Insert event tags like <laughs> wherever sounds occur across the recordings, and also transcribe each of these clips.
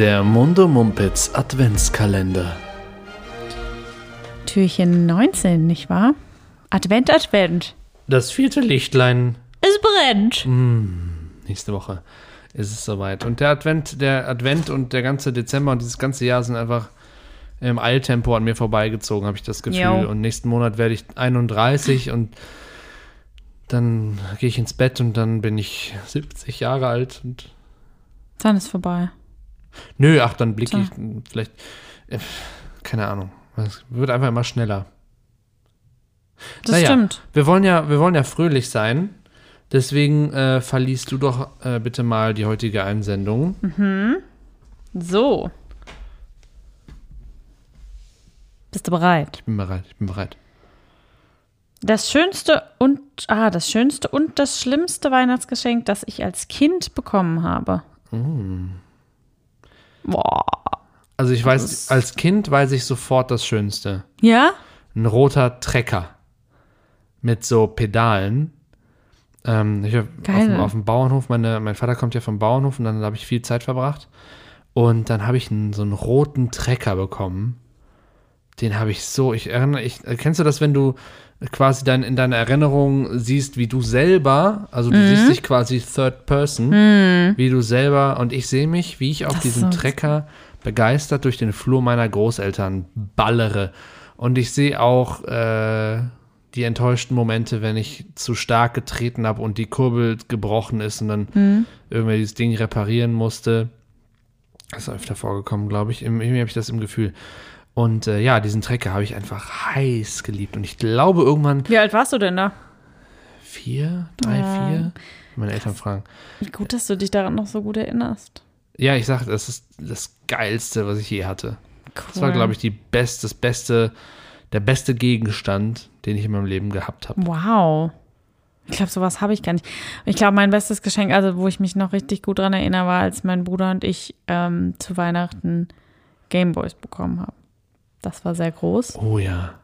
Der Mundo Mumpitz Adventskalender. Türchen 19, nicht wahr? Advent, Advent. Das vierte Lichtlein Es brennt. nächste Woche ist es soweit. Und der Advent, der Advent und der ganze Dezember und dieses ganze Jahr sind einfach im Eiltempo an mir vorbeigezogen, habe ich das Gefühl. Jo. Und nächsten Monat werde ich 31 und dann gehe ich ins Bett und dann bin ich 70 Jahre alt und Dann ist vorbei. Nö, ach, dann blicke ich vielleicht, äh, keine Ahnung. Es wird einfach immer schneller. Das Naja, stimmt. Wir wollen ja, wir wollen ja fröhlich sein. Deswegen äh, verliest du doch äh, bitte mal die heutige Einsendung. So. Bist du bereit? Ich bin bereit, ich bin bereit. Das schönste und ah, das schönste und das schlimmste Weihnachtsgeschenk, das ich als Kind bekommen habe. Boah. Also ich weiß, als Kind weiß ich sofort das Schönste. Ja? Ein roter Trecker mit so Pedalen. Ähm, ich auf, dem, auf dem Bauernhof, meine, mein Vater kommt ja vom Bauernhof und dann habe ich viel Zeit verbracht. Und dann habe ich einen, so einen roten Trecker bekommen. Den habe ich so, ich erinnere, ich, äh, kennst du das, wenn du quasi dann in deiner Erinnerung siehst, wie du selber, also du Mhm. siehst dich quasi Third Person, wie du selber, und ich sehe mich, wie ich auf Das diesem so- Trecker begeistert durch den Flur meiner Großeltern ballere. Und ich sehe auch äh, die enttäuschten Momente, wenn ich zu stark getreten habe und die Kurbel gebrochen ist und dann Mhm. irgendwie dieses Ding reparieren musste. Das ist öfter vorgekommen, glaube ich. Irgendwie habe ich das im Gefühl. Und äh, ja, diesen Trecker habe ich einfach heiß geliebt. Und ich glaube irgendwann Wie alt warst du denn da? vier, drei, Ja. vier. Meine Eltern fragen. Gut, dass du dich daran noch so gut erinnerst. Ja, ich sag, das ist das Geilste, was ich je hatte. Cool. Das war, glaube ich, die best, das beste, der beste Gegenstand, den ich in meinem Leben gehabt habe. Wow. Ich glaube, sowas habe ich gar nicht. Ich glaube, mein bestes Geschenk, also wo ich mich noch richtig gut dran erinnere, war, als mein Bruder und ich ähm, zu Weihnachten Gameboys bekommen haben. Das war sehr groß. Oh ja.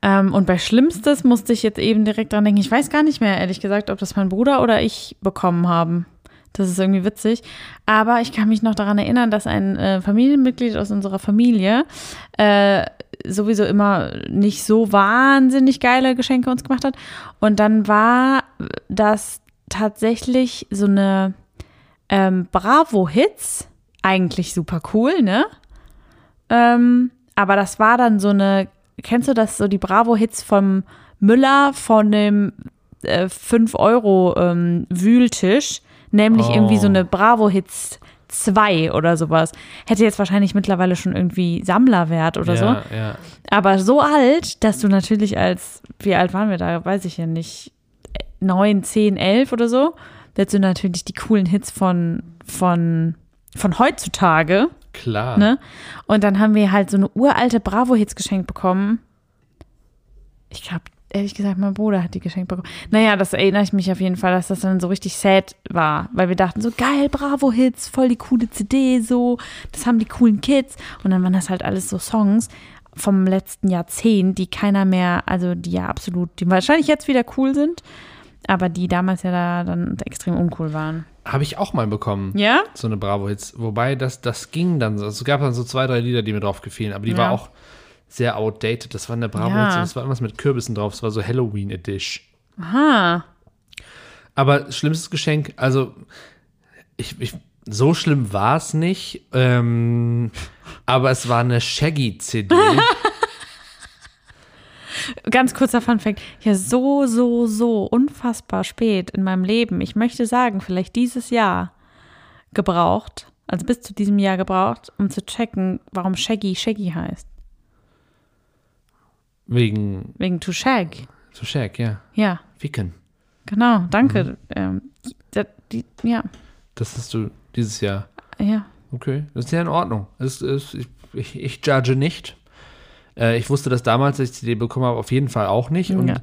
Ähm, und bei Schlimmstes musste ich jetzt eben direkt dran denken. Ich weiß gar nicht mehr, ehrlich gesagt, ob das mein Bruder oder ich bekommen haben. Das ist irgendwie witzig. Aber ich kann mich noch daran erinnern, dass ein äh, Familienmitglied aus unserer Familie äh, sowieso immer nicht so wahnsinnig geile Geschenke uns gemacht hat. Und dann war das tatsächlich so eine ähm, Bravo-Hits. Eigentlich super cool, ne? Ähm, aber das war dann so eine, kennst du das, so die Bravo-Hits vom Müller von dem äh, 5-Euro-Wühltisch, nämlich Oh. irgendwie so eine Bravo-Hits 2 oder sowas. Hätte jetzt wahrscheinlich mittlerweile schon irgendwie Sammlerwert oder so. ja, ja. Aber so alt, dass du natürlich als, wie alt waren wir da, weiß ich ja nicht, 9, 10, 11 oder so, dass du natürlich die coolen Hits von, von, von heutzutage Klar. Ne? Und dann haben wir halt so eine uralte Bravo-Hits geschenkt bekommen. Ich glaube, ehrlich gesagt, mein Bruder hat die geschenkt bekommen. Naja, das erinnere ich mich auf jeden Fall, dass das dann so richtig sad war, weil wir dachten so, geil, Bravo-Hits, voll die coole CD, so, das haben die coolen Kids. Und dann waren das halt alles so Songs vom letzten Jahrzehnt, die keiner mehr, also die ja absolut, die wahrscheinlich jetzt wieder cool sind, aber die damals ja da dann extrem uncool waren. Habe ich auch mal bekommen. Ja? So eine Bravo-Hits. Wobei das, das ging dann so. Es gab dann so zwei, drei Lieder, die mir drauf gefielen, aber die Ja. war auch sehr outdated. Das war eine Bravo-Hits Ja. und das war irgendwas mit Kürbissen drauf. Das war so Halloween-Edition. Aha. Aber schlimmstes Geschenk, also ich, ich, so schlimm war es nicht, ähm, aber es war eine Shaggy-CD. <laughs> Ganz kurzer Funfact. Ja, so, so, so unfassbar spät in meinem Leben. Ich möchte sagen, vielleicht dieses Jahr gebraucht, also bis zu diesem Jahr gebraucht, um zu checken, warum Shaggy Shaggy heißt. Wegen Wegen to shag. so Shag, ja. Ja, Wicken. genau. Danke. Ähm, die, die, ja, Das hast du dieses Jahr. ja. Okay, das ist ja in Ordnung. Es, es, ich, ich judge nicht. Äh, ich wusste das damals, als ich die CD bekommen habe, auf jeden Fall auch nicht. Und Ja.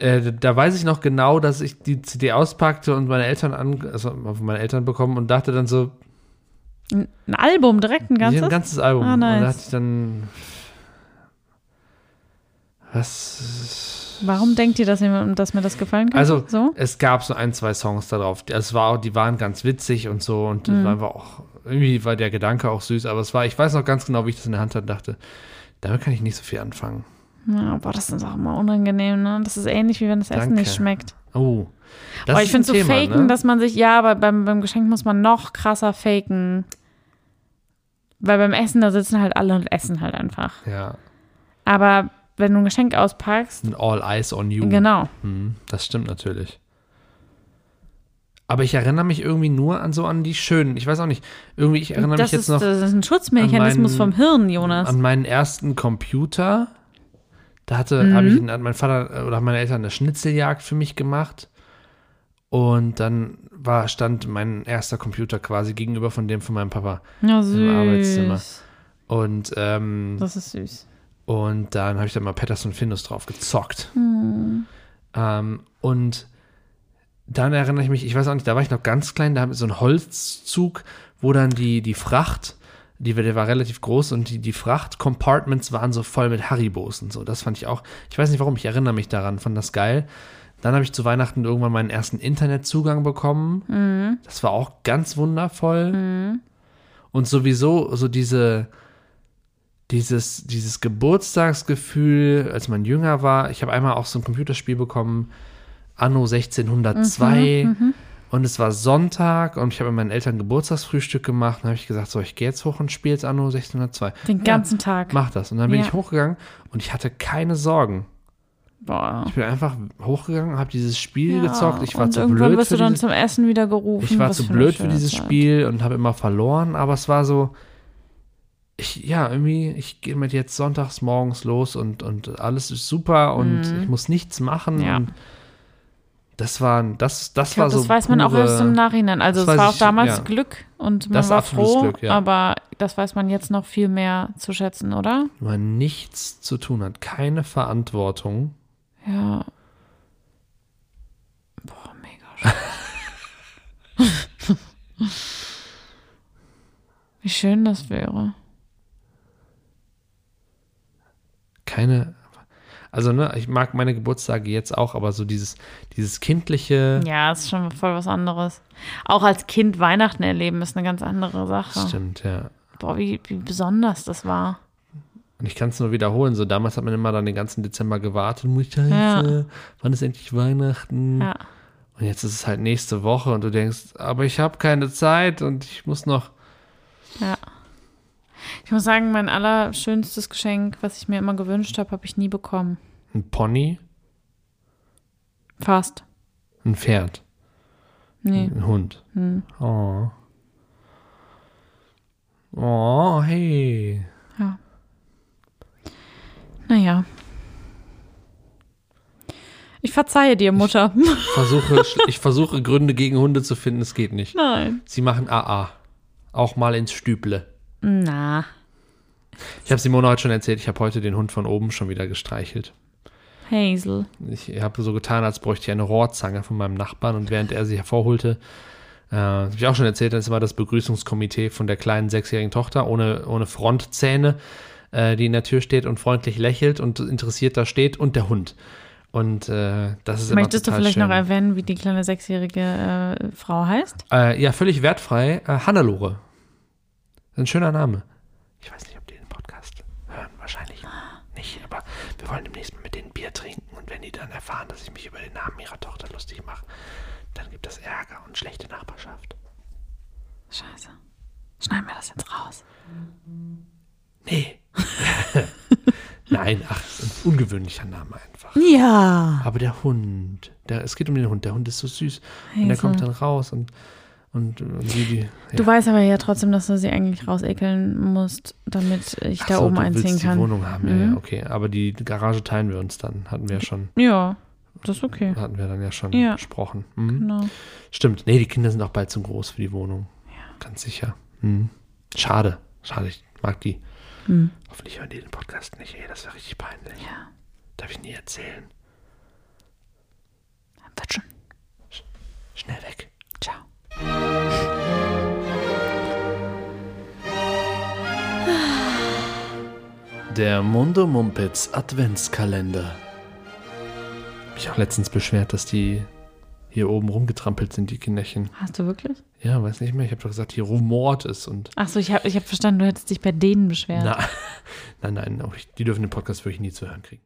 äh, da weiß ich noch genau, dass ich die CD auspackte und meine Eltern an, also von meinen Eltern bekommen und dachte dann so, Ein Album, direkt ein ganzes? Ein ganzes Album. Ah, nice. Und da hatte ich dann. Was. Warum denkt ihr, dass, ihr, dass mir das gefallen kann? Also, so? es gab so ein, zwei Songs da drauf. die- Es war, auch- die waren ganz witzig und so und Mhm. es war einfach auch irgendwie war der Gedanke auch süß, aber es war, ich weiß noch ganz genau, wie ich das in der Hand hatte, dachte, damit kann ich nicht so viel anfangen. Ja, boah, das ist auch immer unangenehm, ne? Das ist ähnlich, wie wenn das Essen Danke. nicht schmeckt. Oh. Aber ich ist ein finde so Thema, faken, ne? dass man sich, ja, aber beim, beim Geschenk muss man noch krasser faken. Weil beim Essen, da sitzen halt alle und essen halt einfach. Ja, Aber wenn du ein Geschenk auspackst, All Eyes on You. genau. Hm, das stimmt natürlich. Aber ich erinnere mich irgendwie nur an so an die schönen. Ich weiß auch nicht. Irgendwie, ich erinnere Das mich ist, jetzt noch das ist ein Schutzmechanismus an vom meinen- Hirn, Jonas. an meinen ersten Computer. Da hatte, Mhm. habe ich, hat mein Vater äh, oder meine Eltern eine Schnitzeljagd für mich gemacht. Und dann war, stand mein erster Computer quasi gegenüber von dem von meinem Papa. Ja, Arbeitszimmer. süß. Und, ähm, Das ist süß. und dann habe ich da mal Patterson Findus drauf gezockt. Hm. Ähm, und dann erinnere ich mich, ich weiß auch nicht, da war ich noch ganz klein, da haben wir so einen Holzzug, wo dann die, die Fracht, die, der war relativ groß und die, die Fracht-Compartments waren so voll mit Haribos und so. Das fand ich auch, ich weiß nicht warum, ich erinnere mich daran, fand das geil. Dann habe ich zu Weihnachten irgendwann meinen ersten Internetzugang bekommen. Das war auch ganz wundervoll. Und sowieso so diese, dieses, dieses Geburtstagsgefühl, als man jünger war. Ich habe einmal auch so ein Computerspiel bekommen, Anno 1602. Und es war Sonntag und ich habe mit meinen Eltern Geburtstagsfrühstück gemacht. Und habe ich gesagt, so, ich gehe jetzt hoch und spiele jetzt Anno 1602. Den ganzen Tag. Mach das. Und dann bin Ja. ich hochgegangen und ich hatte keine Sorgen. Boah. Ich bin einfach hochgegangen, habe dieses Spiel Ja, gezockt. Ich war und zu irgendwann blöd wirst für du dann dieses, zum Essen wieder gerufen. Ich war zu blöd für dieses Zeit. Spiel und habe immer verloren, aber es war so, ich, ja, irgendwie, ich gehe mit jetzt sonntags morgens los und, und alles ist super und ich muss nichts machen. Mhm. Ja. Und das war, das, das glaub, war so. das weiß man auch pure- erst im Nachhinein. Also es war auch ich, damals ja. Glück und man Das war froh, Glück, ja. aber das weiß man jetzt noch viel mehr zu schätzen, oder? Wenn man nichts zu tun hat, keine Verantwortung. Ja. Boah, mega schön. <laughs> Wie schön das wäre. Keine. Also, ne, ich mag meine Geburtstage jetzt auch, aber so dieses, dieses kindliche. Ja, ist schon voll was anderes. Auch als Kind Weihnachten erleben ist eine ganz andere Sache. Stimmt, ja. Boah, wie, wie besonders das war. Und ich kann es nur wiederholen. So damals hat man immer dann den ganzen Dezember gewartet. Muss ich Ja. wann ist endlich Weihnachten? Ja. Und jetzt ist es halt nächste Woche und du denkst, aber ich habe keine Zeit und ich muss noch. Ja. Ich muss sagen, mein allerschönstes Geschenk, was ich mir immer gewünscht habe, habe ich nie bekommen. Ein Pony, Fast. ein Pferd, Nee. ein Hund. Hm. Oh. Oh, hey. Ja. Naja. Ich verzeihe dir, Mutter. Versuche, ich versuche Gründe gegen Hunde zu finden, es geht nicht. Nein. Sie machen AA. Auch mal ins Stüble. Na. Ich habe Simone heute schon erzählt, ich habe heute den Hund von oben schon wieder gestreichelt. Hazel. Ich habe so getan, als bräuchte ich eine Rohrzange von meinem Nachbarn und während er sie hervorholte, äh, habe ich auch schon erzählt, das war das Begrüßungskomitee von der kleinen sechsjährigen Tochter ohne, ohne Frontzähne, äh, die in der Tür steht und freundlich lächelt und interessiert da steht und der Hund. Und äh, das ist immer Möchtest du vielleicht schön. noch erwähnen, wie die kleine sechsjährige äh, Frau heißt? Äh, ja, völlig wertfrei. Äh, Hannelore. Ein schöner Name. Ich weiß nicht, ob die den Podcast hören. Wahrscheinlich nicht. Aber wir wollen demnächst mal mit denen Bier trinken. Und wenn die dann erfahren, dass ich mich über den Namen ihrer Tochter lustig mache, dann gibt es Ärger und schlechte Nachbarschaft. Scheiße. Schneiden wir das jetzt raus. Nee. <laughs> Nein, ach, ein ungewöhnlicher Name einfach. Ja. Aber der Hund, der, es geht um den Hund. Der Hund ist so süß. Und der Hazel. kommt dann raus und, und, und die, die, Du weißt aber ja trotzdem, dass du sie eigentlich rausekeln musst, damit ich Ach da so, oben du einziehen willst kann. die Wohnung haben, ja, Mhm. ja, okay. Aber die Garage teilen wir uns dann, hatten wir schon, Ja, das ist okay. hatten wir dann ja schon Ja. besprochen. Mhm. Genau. Stimmt, nee, die Kinder sind auch bald zu groß für die Wohnung. Ganz sicher. Mhm. Schade, schade, ich mag die. Mhm. Hoffentlich hören die den Podcast nicht, ey, das wäre richtig peinlich. Ja, Darf ich nie erzählen. wird schon. Schnell weg. Ciao. Der Mundo Mumpitz Adventskalender. Mich auch letztens beschwert, dass die hier oben rumgetrampelt sind, die Kinderchen. Hast du wirklich? Ja, weiß nicht mehr. Ich habe doch gesagt, hier rumort es und. Ach so, ich habe ich hab verstanden, du hättest dich bei denen beschwert. Na, <laughs> nein, nein, die dürfen den Podcast wirklich nie zu hören kriegen.